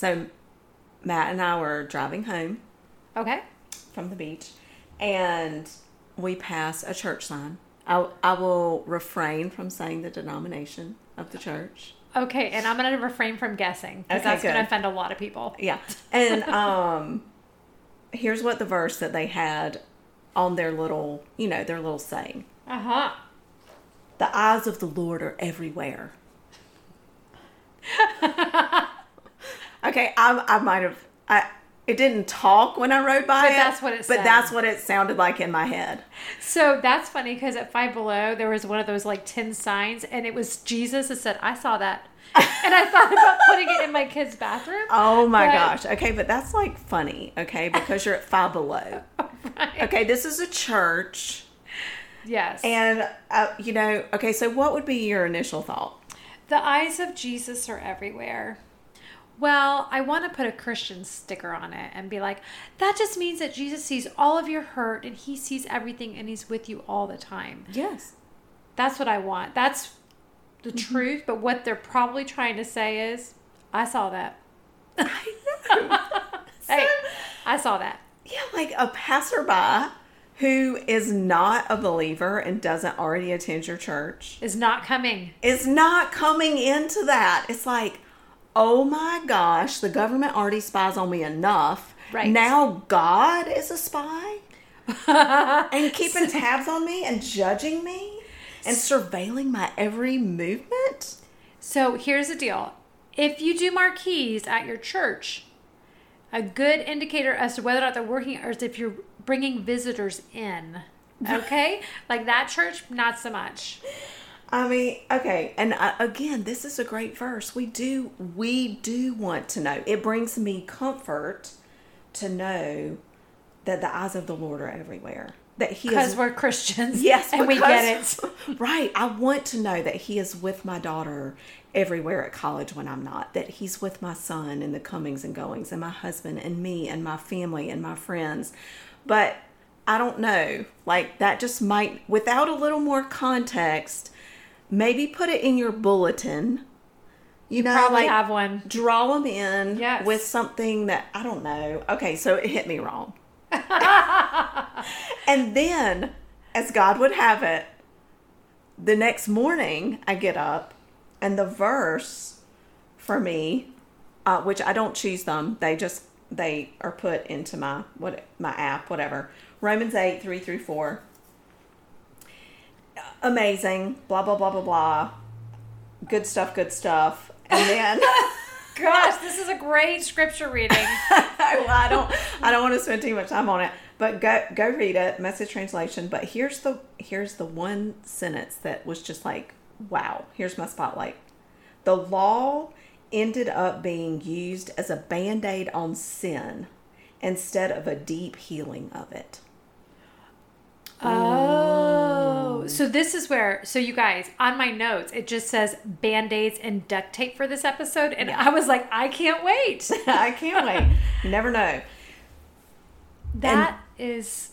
So Matt and I were driving home Okay. from the beach, and we pass a church sign. I, I will refrain from saying the denomination of the church. Okay, and I'm going to refrain from guessing because Okay, that's going to offend a lot of people. Yeah. And um here's what the verse that they had on their little, you know, their little saying. Uh huh. The eyes of the Lord are everywhere. okay, I I might have I it didn't talk when I rode by But it. that's what it But said. that's what it sounded like in my head. So that's funny because at Five Below there was one of those like tin signs, and it was Jesus that said, "I saw that," and I thought about putting it in my kid's bathroom. Oh my But- gosh. Okay, but that's like funny, okay? Because you're at Five Below. Right. Okay, this is a church. Yes. And, uh, you know, okay, so what would be your initial thought? The eyes of Jesus are everywhere. Well, I want to put a Christian sticker on it and be like, that just means that Jesus sees all of your hurt and he sees everything and he's with you all the time. Yes. That's what I want. That's the Mm-hmm. truth. But what they're probably trying to say is, I saw that. I know. Hey, I saw that. Yeah, like a passerby who is not a believer and doesn't already attend your church Is not coming. is not coming into that. It's like, oh my gosh, the government already spies on me enough. Right. Now God is a spy and keeping tabs on me and judging me and surveilling my every movement. So here's the deal. If you do marquees at your church, a good indicator as to whether or not they're working is if you're bringing visitors in. Okay? like that church, not so much. I mean, okay, and uh, again, this is a great verse. We do, we do want to know. It brings me comfort to know that the eyes of the Lord are everywhere. That He Because we're Christians. Yes, And we get it. Right. I want to know that He is with my daughter everywhere at college when I'm not. That He's with my son in the comings and goings, and my husband, and me, and my family, and my friends. But I don't know. Like, that just might, without a little more context, maybe put it in your bulletin. You know, Probably like, have one. draw them in Yes. with something that I don't know. Okay, so it hit me wrong. and then, as God would have it, the next morning I get up and the verse for me, uh, which I don't choose them, they just they are put into my what my app, whatever. Romans eight three through four. Amazing, blah blah blah blah blah. Good stuff, good stuff. And then Gosh, this is a great scripture reading. well, I don't I don't want to spend too much time on it. But go go read it, message translation. But here's the here's the one sentence that was just like, wow, here's my spotlight. The law ended up being used as a band-aid on sin instead of a deep healing of it. Oh, so this is where, so you guys, on my notes, it just says band aids and duct tape for this episode. And I was like, I can't wait. I can't wait. You never know. That is,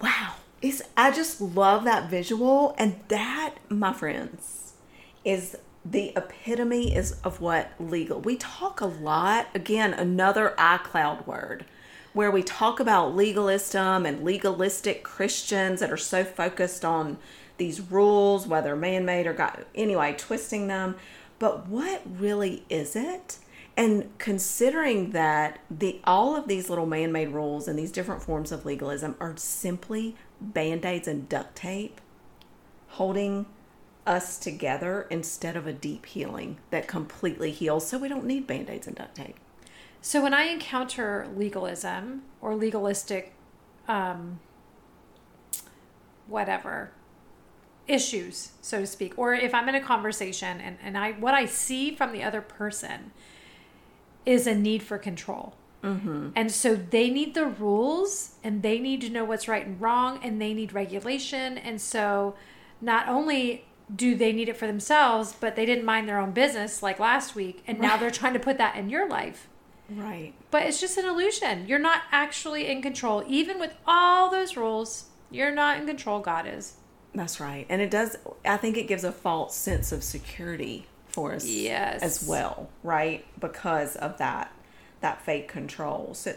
wow it's i just love that visual and that my friends is the epitome is of what legal we talk a lot again another icloud word where we talk about legalism and legalistic christians that are so focused on these rules whether man-made or god anyway twisting them. But what really is it? And considering that the all of these little man-made rules and these different forms of legalism are simply band-aids and duct tape holding us together instead of a deep healing that completely heals. So we don't need band-aids and duct tape so when I encounter legalism or legalistic, um, whatever, issues, so to speak, or if I'm in a conversation and, and I, what I see from the other person is a need for control. mm-hmm. And so they need the rules and they need to know what's right and wrong and they need regulation. And so not only do they need it for themselves, but they didn't mind their own business like last week. And now they're trying to put that in your life. Right But it's just an illusion. You're not actually in control. Even with all those rules, you're not in control. God is. That's right. And it does, I think it gives a false sense of security for us Yes. as well, right? Because of that, that fake control. So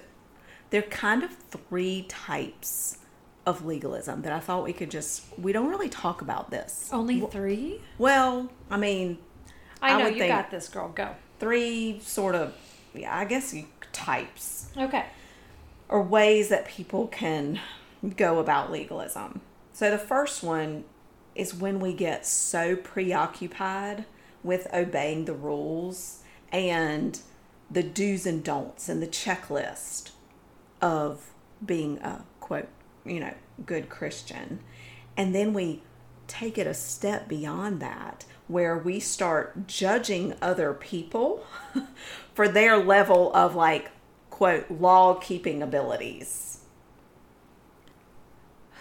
there are kind of three types of legalism that I thought we could just, we don't really talk about this. Only three? Well, I mean, I I know would you think- got this, girl. Go. three sort of, I guess you, types Okay. or ways that people can go about legalism. So the first one is when we get so preoccupied with obeying the rules and the do's and don'ts and the checklist of being a quote, you know, good Christian. And then we take it a step beyond that where we start judging other people for their level of like quote law keeping abilities.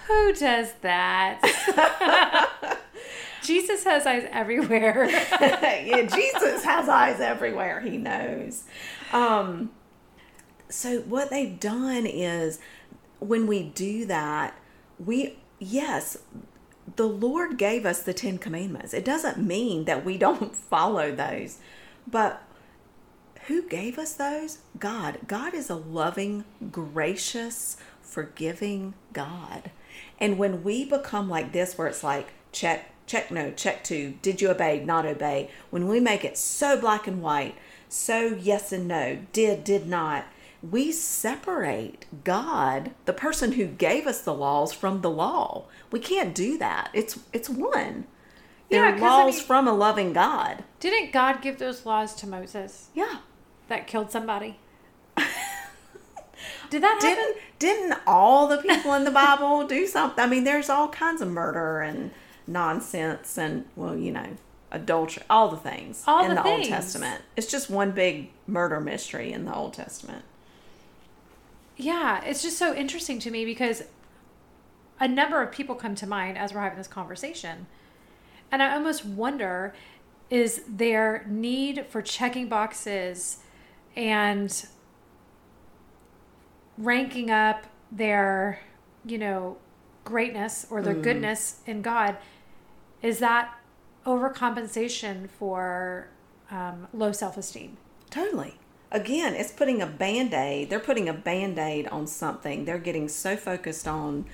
Who does that? Jesus has eyes everywhere. yeah, Jesus has eyes everywhere. He knows. Um, so what they've done is when we do that, we yes, the Lord gave us the Ten Commandments. It doesn't mean that we don't follow those, but who gave us those? God. God is a loving, gracious, forgiving God. And when we become like this, where it's like, check, check, no, check two, did you obey, not obey, when we make it so black and white, so yes and no, did, did not, we separate God, the person who gave us the laws, from the law. We can't do that. It's it's one. They're Yeah, 'cause, I laws mean- from a loving God. Didn't God give those laws to Moses Yeah. That killed somebody? Did that happen? didn't didn't all the people in the Bible do something? I mean, there's all kinds of murder and nonsense and well, you know, adultery, all the things All in the the, Old. Testament. It's just one big murder mystery in the Old Testament. Yeah, it's just so interesting to me because a number of people come to mind as we're having this conversation. And I almost wonder is their need for checking boxes and ranking up their, you know, greatness or their goodness in God is that overcompensation for um, low self-esteem? Totally. Again, it's putting a band aid. They're putting a band aid on something. They're getting so focused on,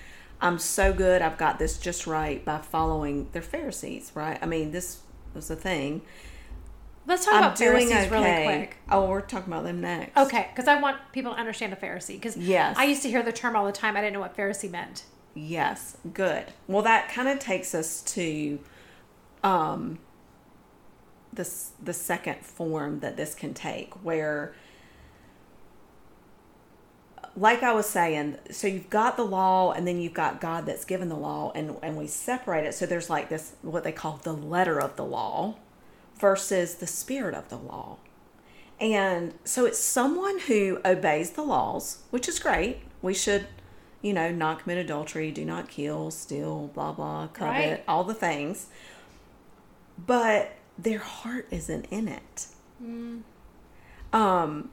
I'm so good, I've got this just right by following their Pharisees, right? I mean, this was a thing. Let's talk I'm about doing Pharisees okay. really quick. Oh, we're talking about them next. Okay, because I want people to understand a Pharisee. Because Yes. I used to hear the term all the time. I didn't know what Pharisee meant. Yes, good. Well, that kind of takes us to um this the second form that this can take where like I was saying, so you've got the law and then you've got God that's given the law and and we separate it so there's like this what they call the letter of the law versus the spirit of the law. And so it's someone who obeys the laws, which is great. We should, you know, not commit adultery, do not kill, steal, blah, blah, covet, Right. all the things. But their heart isn't in it. Um,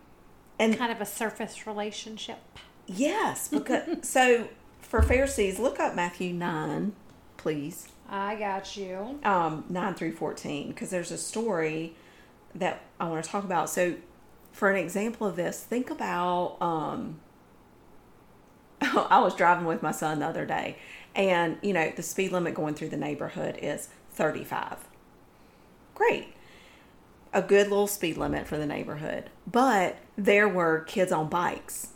and Kind of a surface relationship. yes, because so for Pharisees, look up Matthew 9, please. I got you. um, 9 through 14 because there's a story that I want to talk about. So, for an example of this, think about um, I was driving with my son the other day, and you know, the speed limit going through the neighborhood is 35. Great. A good little speed limit for the neighborhood. But there were kids on bikes.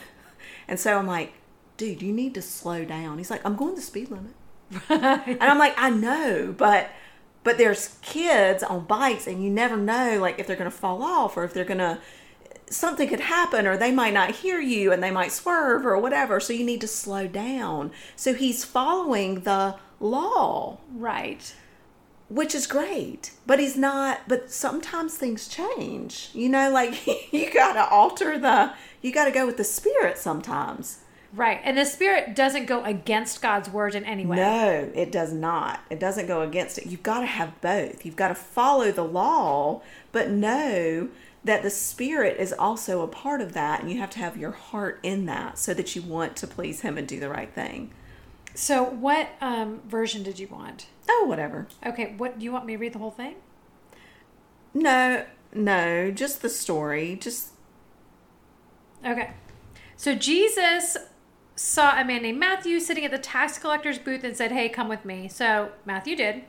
and so I'm like, dude, you need to slow down. He's like, I'm going the speed limit. And I'm like, I know, but but there's kids on bikes and you never know like if they're going to fall off or if they're going to something could happen or they might not hear you and they might swerve or whatever so you need to slow down. So he's following the law. Right. which is great but he's not but sometimes things change you know like you got to alter the you got to go with the spirit sometimes Right. And the spirit doesn't go against God's word in any way. No, it does not. It doesn't go against it. You've got to have both. You've got to follow the law, but know that the spirit is also a part of that, and you have to have your heart in that so that you want to please Him and do the right thing. So, what um, version did you want? Oh, whatever. Okay, what do you want me to read the whole thing? No, no, just the story. Just Okay. So Jesus saw a man named Matthew sitting at the tax collector's booth and said, Hey, come with me. So Matthew did.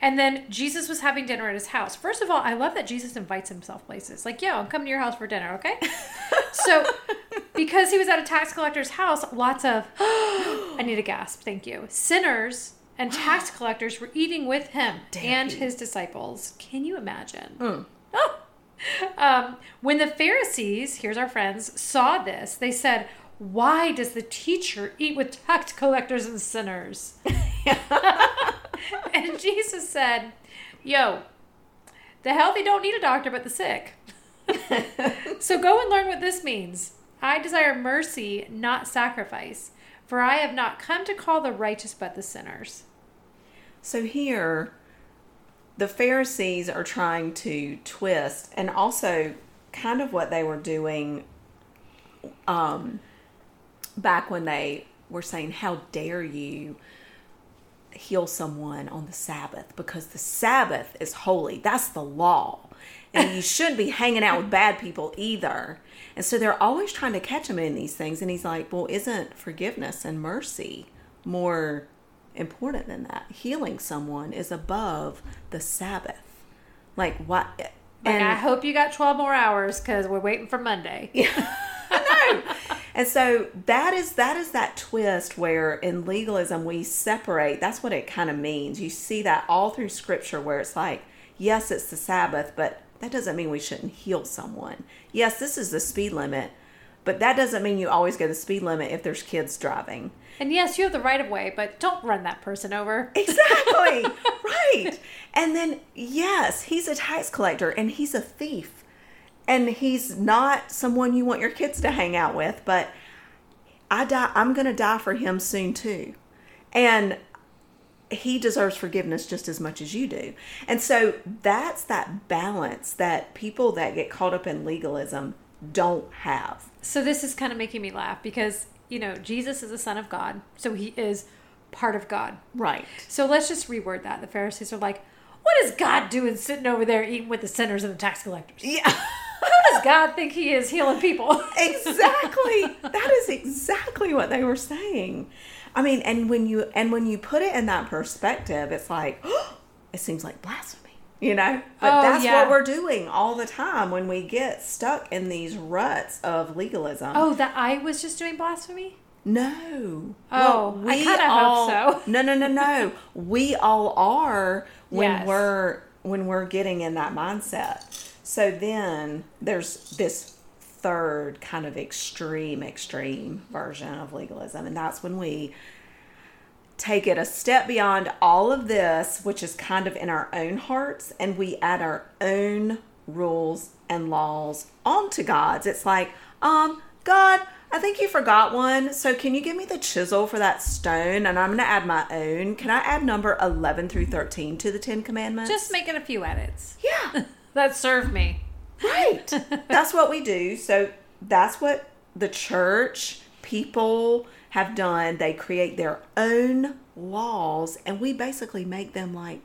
And then Jesus was having dinner at his house. First of all, I love that Jesus invites himself places. Like, yo, I'm coming to your house for dinner, okay? so, because he was at a tax collector's house, lots of, I need a gasp, thank you. Sinners and tax collectors were eating with him and his disciples. Can you imagine? Mm. Oh. Um, when the Pharisees, here's our friends, saw this, they said, Why does the teacher eat with tax collectors and sinners? and Jesus said, Yo, the healthy don't need a doctor, but the sick. so go and learn what this means. I desire mercy, not sacrifice, for I have not come to call the righteous, but the sinners. So here, the Pharisees are trying to twist, and also kind of what they were doing um, back when they were saying, How dare you heal someone on the Sabbath? Because the Sabbath is holy, that's the law. And you shouldn't be hanging out with bad people either. And so they're always trying to catch him in these things. And he's like, Well, isn't forgiveness and mercy more important than that? Healing someone is above the Sabbath. Like, what? Like, I hope you got 12 more hours because we're waiting for Monday. I know. And so that is that is that twist where in legalism we separate. That's what it kind of means. You see that all through scripture where it's like, yes, it's the Sabbath, but that doesn't mean we shouldn't heal someone. Yes, this is the speed limit, but that doesn't mean you always go the speed limit if there's kids driving. And yes, you have the right of way, but don't run that person over. Exactly. right. And then yes, he's a tax collector and he's a thief. And he's not someone you want your kids to hang out with, but I die I'm going to die for him soon too. And he deserves forgiveness just as much as you do. And so that's that balance that people that get caught up in legalism don't have. So this is kind of making me laugh because, you know, Jesus is the Son of God, so he is part of God. Right. So let's just reword that. The Pharisees are like, what is God doing sitting over there eating with the sinners and the tax collectors? Yeah. God think he is healing people? exactly that is exactly what they were saying i mean and when you and when you put it in that perspective it's like it seems like blasphemy you know but Oh, that's yeah. what we're doing all the time when we get stuck in these ruts of legalism oh, that I was just doing blasphemy? no Oh, I kinda hope so. no no no no we all are when Yes. we're when we're getting in that mindset so then there's this third kind of extreme extreme version of legalism and that's when we take it a step beyond all of this which is kind of in our own hearts and we add our own rules and laws onto god's. It's like um god i think you forgot one so can you give me the chisel for that stone? And i'm going to add my own. Can i add number 11 through 13 to the 10 commandments? Just making a few edits. yeah That serve me. Right. that's what we do. So that's what the church people have done. They create their own laws and we basically make them like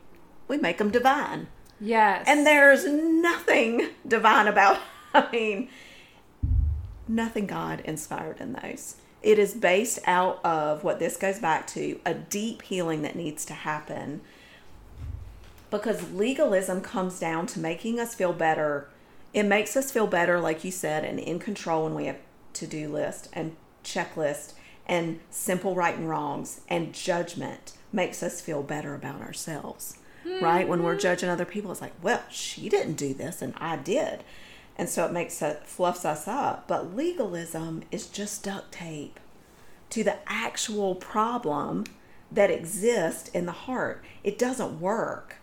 we make them divine. Yes. And there's nothing divine about I mean nothing God inspired in those. It is based out of what this goes back to, a deep healing that needs to happen because legalism comes down to making us feel better. It makes us feel better, like you said, and in control when we have to do list and checklist and simple right and wrongs and judgment makes us feel better about ourselves. Right? When we're mm-hmm. judging other people, it's like, well, she didn't do this and I did. And so it makes it fluffs us up. But legalism is just duct tape to the actual problem that exists in the heart. It doesn't work.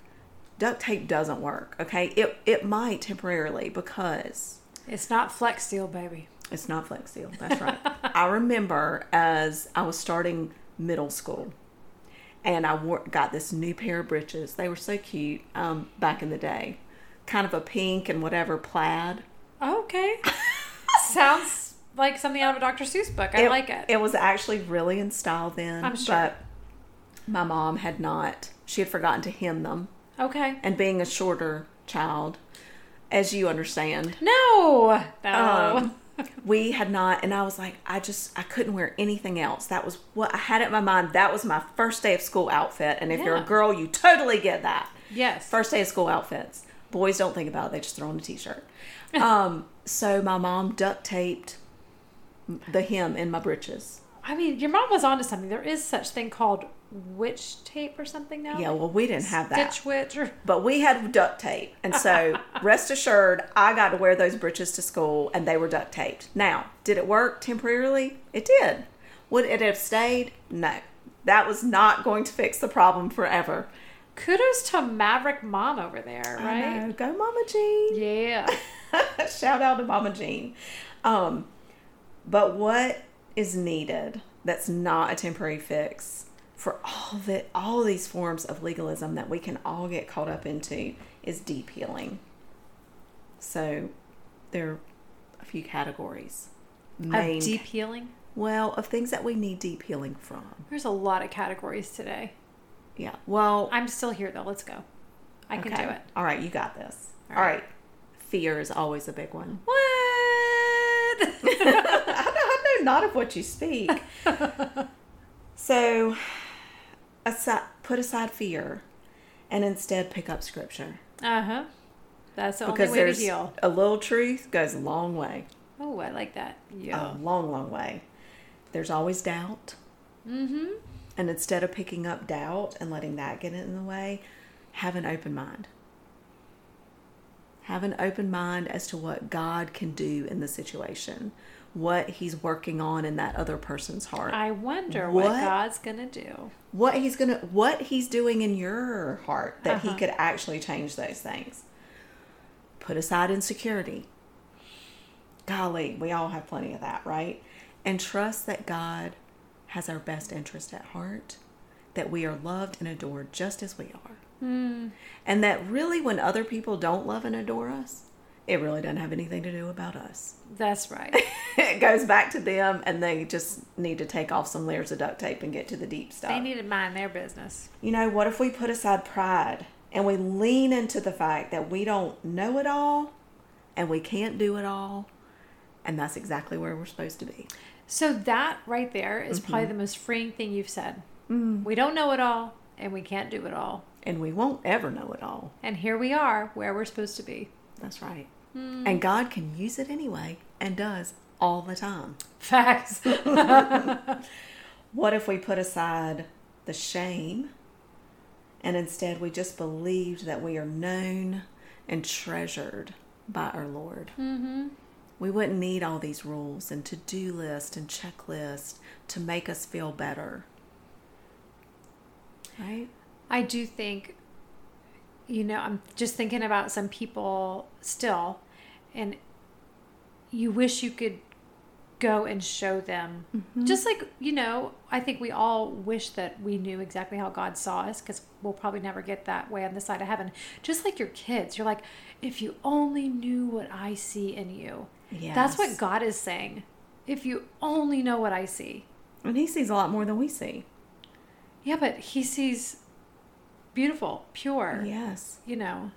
Duct tape doesn't work, okay? It it might temporarily because it's not Flex Seal, baby. it's not Flex Seal. That's right. I remember as I was starting middle school and I wore, got this new pair of breeches. They were so cute um, back in the day. Kind of a pink and whatever plaid. Okay. Sounds like something out of a Dr. Seuss book. I like it. It was actually really in style then. I'm sure. But my mom had not, she had forgotten to hem them. Okay. And being a shorter child, as you understand, No. No. um, we had not, and I was like, I just, I couldn't wear anything else. That was what I had in my mind. That was my first day of school outfit. And if you're a girl, you totally get that. yes. First day of school outfits. Boys don't think about it, they just throw on a t shirt. um, so my mom duct taped the hem in my breeches. I mean, your mom was onto something. There is such thing called witch tape or something now. Yeah, well, we didn't have that. Stitch witch or But we had duct tape. And so, rest assured, I got to wear those breeches to school and they were duct taped. Now, did it work temporarily? It did. Would it have stayed? No. That was not going to fix the problem forever. kudos to Maverick Mom over there, right? Go, Mama Jean. Yeah. Shout out to Mama Jean. Um, but what is needed that's not a temporary fix for all that all these forms of legalism that we can all get caught up into is deep healing. So there are a few categories. Of deep healing. well, of things that we need deep healing from. There's a lot of categories today. Yeah. Well, I'm still here though. Let's go. I can do it. All right, you got this. All all right. right. Fear is always a big one. What? I know, I know not of what you speak. so, aside, put aside fear and instead pick up scripture. uh huh. That's the Because only way to heal. a little truth goes a long way. Oh, I like that. Yeah. A long, long way. There's always doubt. mm-hmm. And instead of picking up doubt and letting that get in the way, have an open mind. Have an open mind as to what God can do in the situation, what He's working on in that other person's heart. I wonder what, What? God's gonna do. what he's gonna what he's doing in your heart that he Uh-huh. could actually change those things put aside insecurity golly we all have plenty of that right and trust that god has our best interest at heart that we are loved and adored just as we are Hmm. and that really when other people don't love and adore us it really doesn't have anything to do about us That's right. it goes back to them and they just need to take off some layers of duct tape and get to the deep stuff they need to mind their business. you know, what if we put aside pride and we lean into the fact that we don't know it all and we can't do it all? And that's exactly where we're supposed to be. So that right there is Mm-hmm. probably the most freeing thing you've said. Mm. We don't know it all, and we can't do it all. And we won't ever know it all. And here we are, where we're supposed to be. That's right. And God can use it anyway and does all the time. Facts. What if we put aside the shame and instead we just believed that we are known and treasured by our Lord? mm-hmm. We wouldn't need all these rules and to do list and checklist to make us feel better. Right? I do think, you know, I'm just thinking about some people still, and you wish you could go and show them. Mm-hmm. Just like, you know, I think we all wish that we knew exactly how God saw us because we'll probably never get that way on this side of heaven. Just like your kids, you're like, if you only knew what I see in you. That's what God is saying. If you only know what I see. And he sees a lot more than we see. Yeah, but He sees beautiful, pure, Yes. you know.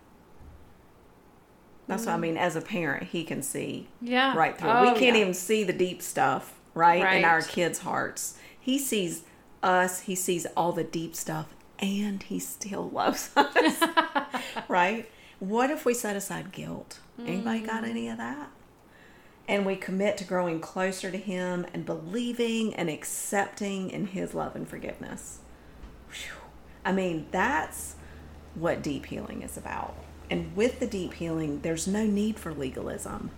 That's what I mean. As a parent, he can see Yeah. right through. Oh, we can't yeah. even see the deep stuff, right? Right. In our kids' hearts. He sees us, he sees all the deep stuff, and he still loves us. right? What if we set aside guilt? Anybody got Mm. any of that? And we commit to growing closer to him and believing and accepting in his love and forgiveness. Whew. I mean, that's what deep healing is about. And with the deep healing, there's no need for legalism.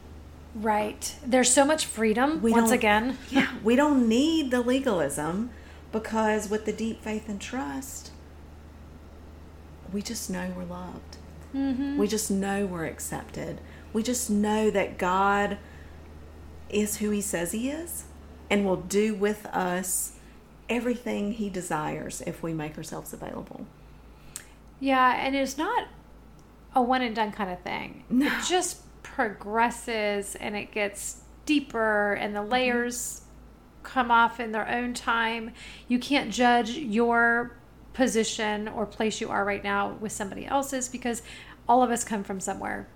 Right. There's so much freedom, We once again. Yeah, we don't need the legalism because with the deep faith and trust, we just know we're loved. Mm-hmm. We just know we're accepted. We just know that God is who He says He is and will do with us everything He desires if we make ourselves available. Yeah, and it's not a one and done kind of thing. No. It just progresses and it gets deeper and Mm-hmm. the layers come off in their own time. You can't judge your position or place you are right now with somebody else's because all of us come from somewhere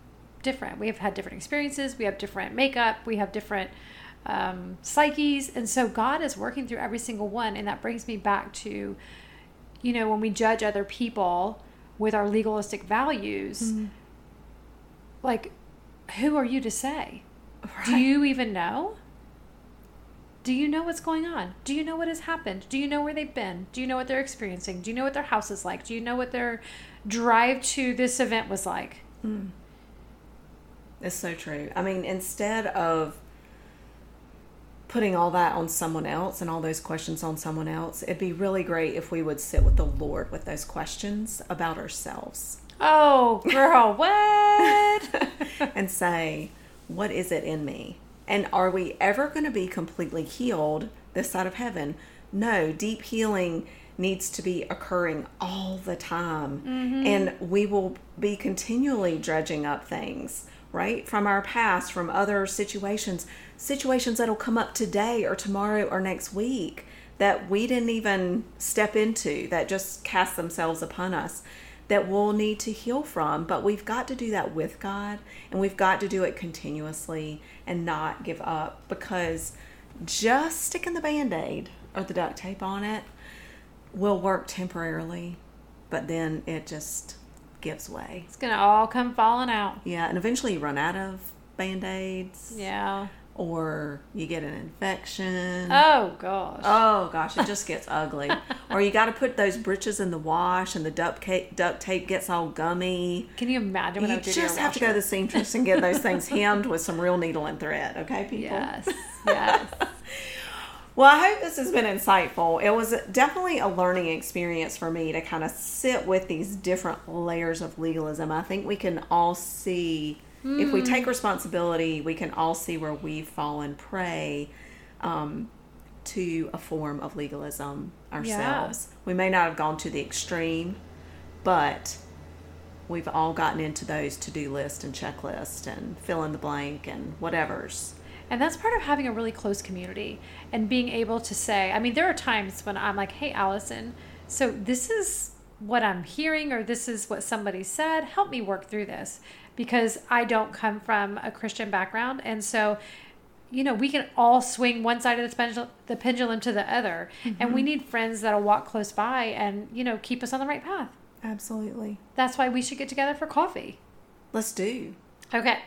different. We have had different experiences, we have different makeup, we have different um, psyches. And so God is working through every single one. And that brings me back to, you know, when we judge other people with our legalistic values, mm-hmm. like, who are you to say? Right. Do you even know? Do you know what's going on? Do you know what has happened? Do you know where they've been? Do you know what they're experiencing? Do you know what their house is like? Do you know what their drive to this event was like? Mm. It's so true. I mean, instead of putting all that on someone else and all those questions on someone else, it'd be really great if we would sit with the Lord with those questions about ourselves. Oh, girl, what? and say, what is it in me? And are we ever going to be completely healed this side of heaven? No, deep healing needs to be occurring all the time. Mm-hmm. And we will be continually dredging up things, right? From our past, from other situations, situations that'll come up today or tomorrow or next week that we didn't even step into, that just cast themselves upon us that we'll need to heal from. But we've got to do that with God and we've got to do it continuously and not give up because just sticking the band aid or the duct tape on it will work temporarily, but then it just gives way. It's going to all come falling out. Yeah, and eventually you run out of band aids. Yeah or you get an infection. Oh gosh. Oh gosh, it just gets ugly. or you got to put those britches in the wash, and the duct tape, duct tape gets all gummy. Can you imagine what you I would do just to have to go to the seamstress and get those things hemmed with some real needle and thread. Okay, people. Yes. Yes. Well, I hope this has been insightful. It was definitely a learning experience for me to kind of sit with these different layers of legalism. I think we can all see Mm. If we take hmm. responsibility, we can all see where we've fallen prey um, to a form of legalism ourselves. Yeah. We may not have gone to the extreme, but we've all gotten into those to do list and checklist and fill in the blank and whatever's. And that's part of having a really close community and being able to say, I mean, there are times when I'm like, hey, Allison, so this is what I'm hearing, or this is what somebody said. Help me work through this because I don't come from a Christian background. And so, you know, we can all swing one side of the pendulum, the pendulum to the other. Mm-hmm. And we mm-hmm. need friends that'll walk close by and, you know, keep us on the right path. Absolutely. That's why we should get together for coffee. Let's do. Okay.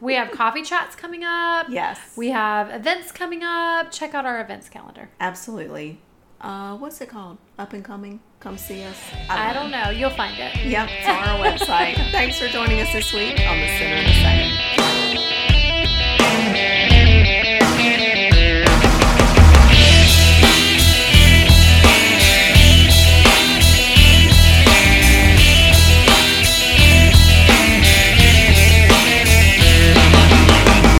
We have coffee chats coming up. Yes. We have events coming up. Check out our events calendar. Absolutely uh, what's it called? Up and coming? Come see us. I don't, I don't know. know. You'll find it. Yep, it's on our website. Thanks for joining us this week on the Center of the Second.